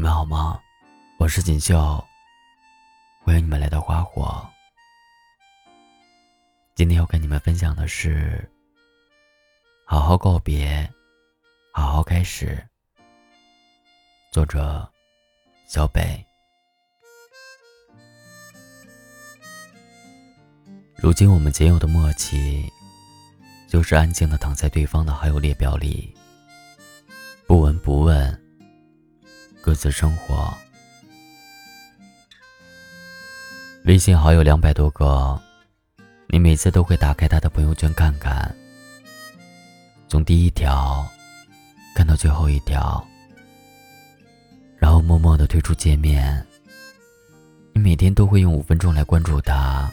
你们好吗？我是锦绣，欢迎你们来到花火。今天要跟你们分享的是：好好告别，好好开始。作者：小北。如今我们仅有的默契，就是安静的躺在对方的好友列表里，不闻不问，各自生活。微信好友两百多个，你每次都会打开他的朋友圈看看，从第一条看到最后一条，然后默默的退出界面。你每天都会用五分钟来关注他。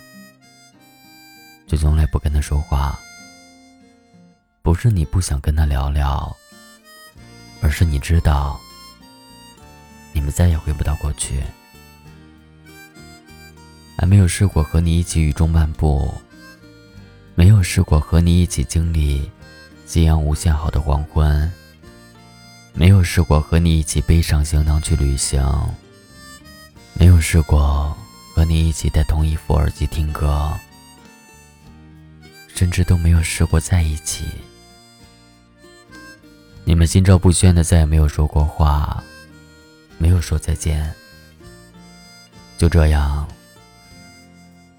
却从来不跟他说话。不是你不想跟他聊聊，而是你知道，你们再也回不到过去。还没有试过和你一起雨中漫步，没有试过和你一起经历夕阳无限好的黄昏，没有试过和你一起背上行囊去旅行，没有试过和你一起戴同一副耳机听歌。甚至都没有试过在一起。你们心照不宣的再也没有说过话，没有说再见。就这样，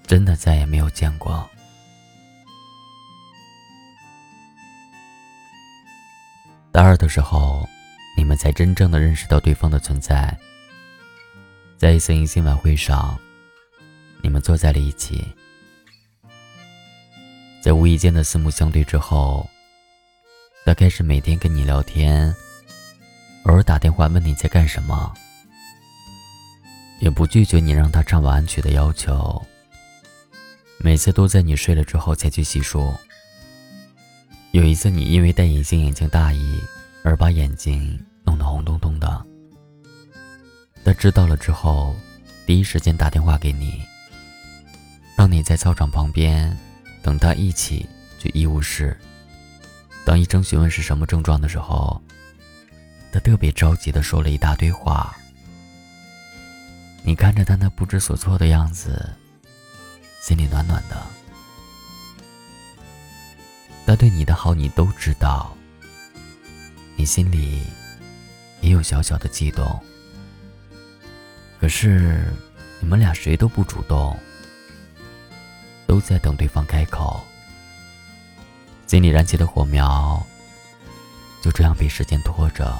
真的再也没有见过。大二的时候，你们才真正的认识到对方的存在。在一次迎新晚会上，你们坐在了一起。在无意间的四目相对之后，他开始每天跟你聊天，偶尔打电话问你在干什么，也不拒绝你让他唱晚安曲的要求。每次都在你睡了之后才去洗漱。有一次，你因为戴隐形眼镜大意而把眼睛弄得红彤彤的，他知道了之后，第一时间打电话给你，让你在操场旁边。等他一起去医务室。当医生询问是什么症状的时候，他特别着急的说了一大堆话。你看着他那不知所措的样子，心里暖暖的。他对你的好你都知道，你心里也有小小的悸动。可是你们俩谁都不主动。都在等对方开口，心里燃起的火苗就这样被时间拖着，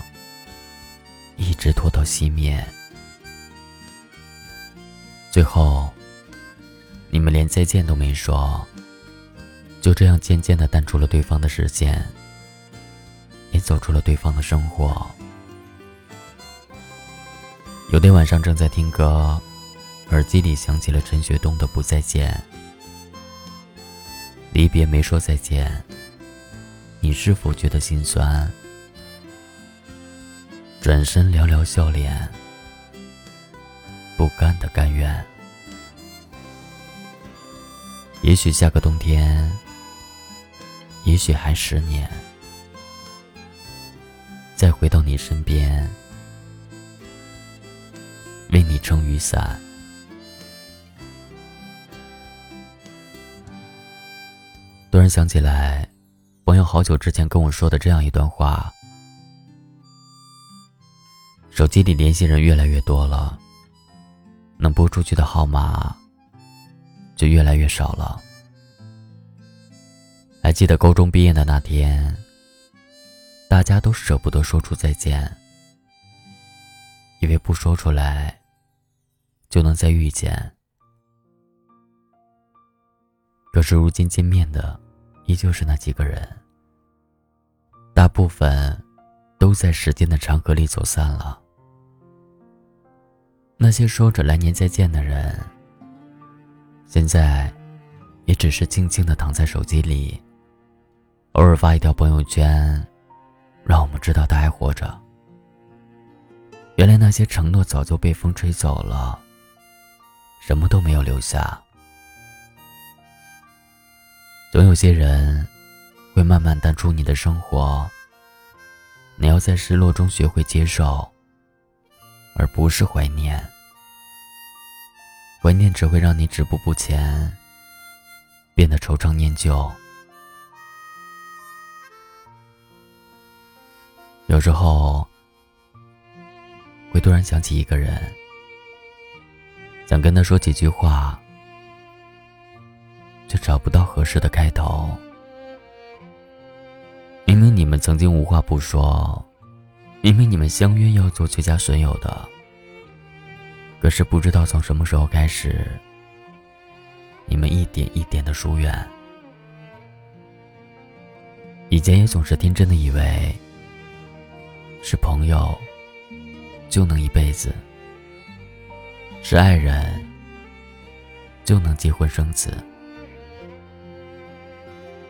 一直拖到熄灭。最后，你们连再见都没说，就这样渐渐的淡出了对方的视线，也走出了对方的生活。有天晚上正在听歌，耳机里响起了陈学冬的《不再见》。离别没说再见，你是否觉得心酸？转身寥寥笑脸，不甘的甘愿。也许下个冬天，也许还十年，再回到你身边，为你撑雨伞。突然想起来，朋友好久之前跟我说的这样一段话：手机里联系人越来越多了，能拨出去的号码就越来越少了。还记得高中毕业的那天，大家都舍不得说出再见，以为不说出来就能再遇见。可是如今见面的，依旧是那几个人。大部分都在时间的长河里走散了。那些说着来年再见的人，现在也只是静静的躺在手机里，偶尔发一条朋友圈，让我们知道他还活着。原来那些承诺早就被风吹走了，什么都没有留下。总有些人会慢慢淡出你的生活，你要在失落中学会接受，而不是怀念。怀念只会让你止步不前，变得惆怅念旧。有时候会突然想起一个人，想跟他说几句话，却找不到合适的开头。明明你们曾经无话不说，明明你们相约要做最佳损友的，可是不知道从什么时候开始，你们一点一点的疏远。以前也总是天真的以为，是朋友就能一辈子，是爱人就能结婚生子。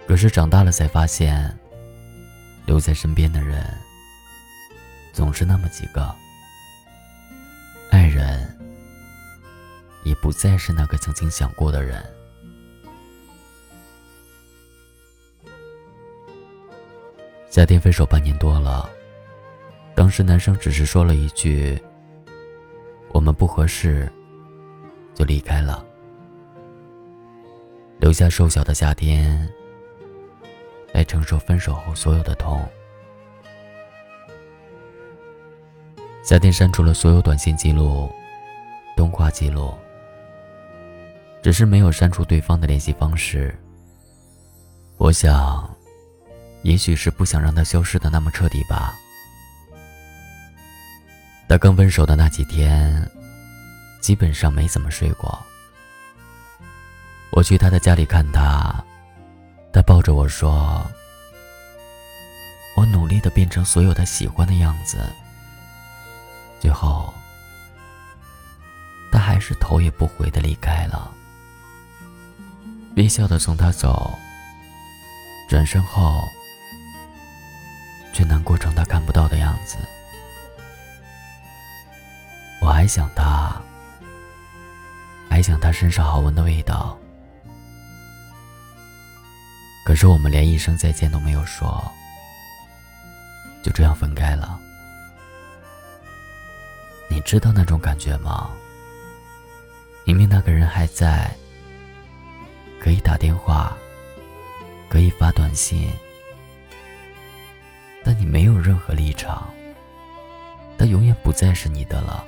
可是长大了才发现。留在身边的人，总是那么几个。爱人，也不再是那个曾经想过的人。夏天分手半年多了，当时男生只是说了一句：“我们不合适”，就离开了，留下瘦小的夏天。来承受分手后所有的痛。夏天删除了所有短信记录、通话记录，只是没有删除对方的联系方式。我想，也许是不想让他消失的那么彻底吧。他刚分手的那几天，基本上没怎么睡过。我去他的家里看他。他抱着我说：“我努力的变成所有他喜欢的样子，最后，他还是头也不回的离开了。微笑的送他走，转身后，却难过成他看不到的样子。我还想他，还想他身上好闻的味道。”可是我们连一声再见都没有说，就这样分开了。你知道那种感觉吗？明明那个人还在，可以打电话，可以发短信，但你没有任何立场，他永远不再是你的了。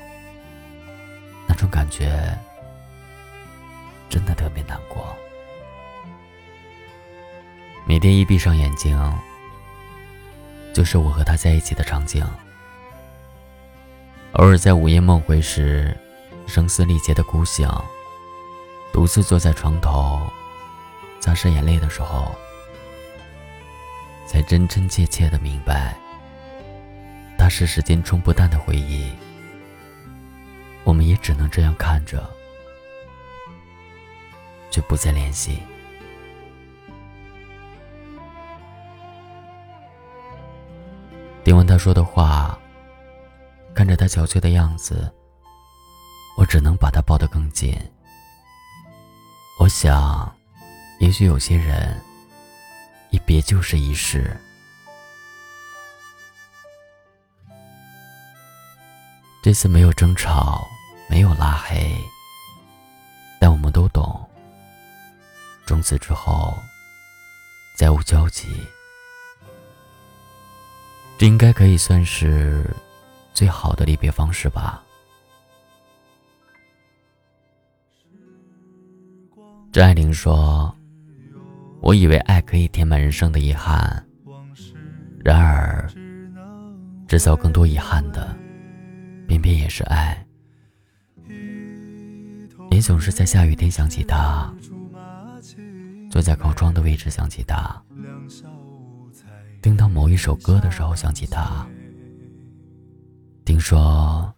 那种感觉真的特别难过。每天一闭上眼睛，就是我和他在一起的场景。偶尔在午夜梦回时，声嘶力竭的哭醒，独自坐在床头，擦拭眼泪的时候，才真真切切的明白，他是时间冲不淡的回忆。我们也只能这样看着，却不再联系。听完他说的话，看着他憔悴的样子，我只能把他抱得更紧。我想，也许有些人，一别就是一世。这次没有争吵，没有拉黑，但我们都懂，从此之后，再无交集。这应该可以算是最好的离别方式吧。张爱玲说：“我以为爱可以填满人生的遗憾，然而制造更多遗憾的，偏偏也是爱。也总是在下雨天想起他，坐在靠窗的位置想起他。”听到某一首歌的时候想起他，听说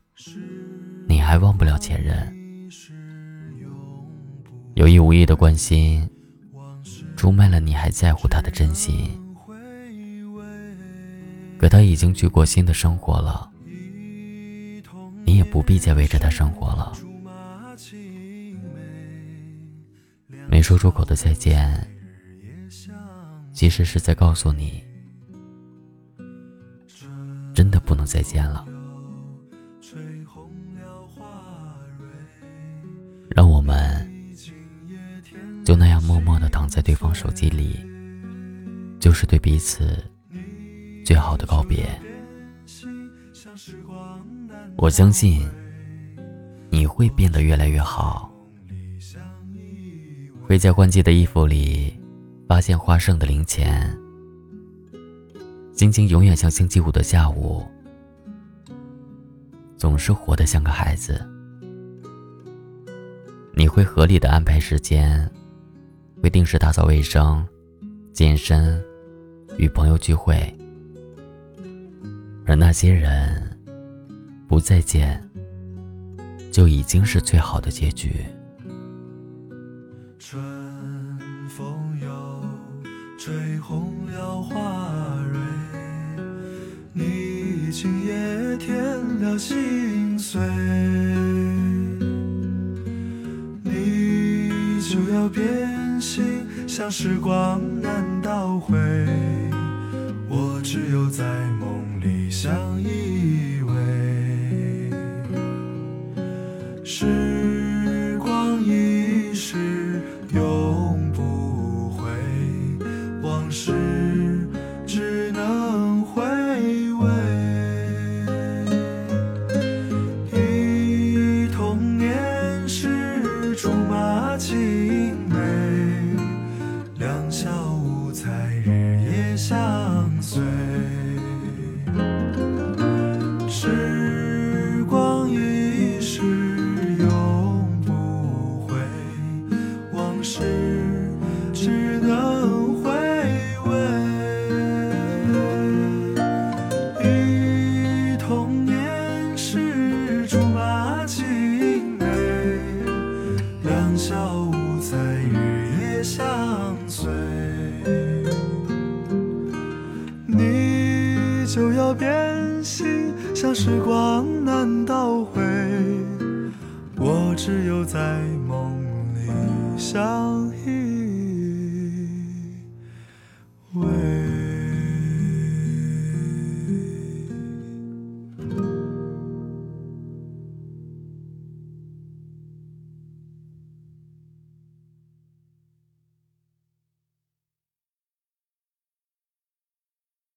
你还忘不了前任，有意无意的关心，出卖了你还在乎他的真心。可他已经去过新的生活了，你也不必再围着他生活了。没说出口的再见，其实是在告诉你。真的不能再见了。让我们就那样默默的躺在对方手机里，就是对彼此最好的告别。我相信你会变得越来越好，会在换季的衣服里发现花剩的零钱，心情永远像星期五的下午。总是活得像个孩子。你会合理的安排时间，会定时打扫卫生、健身、与朋友聚会，而那些人不再见，就已经是最好的结局。春风又吹红了花今夜添了心碎，你就要变心，像时光难倒回，我只有在梦里相依。我只有在梦里相依。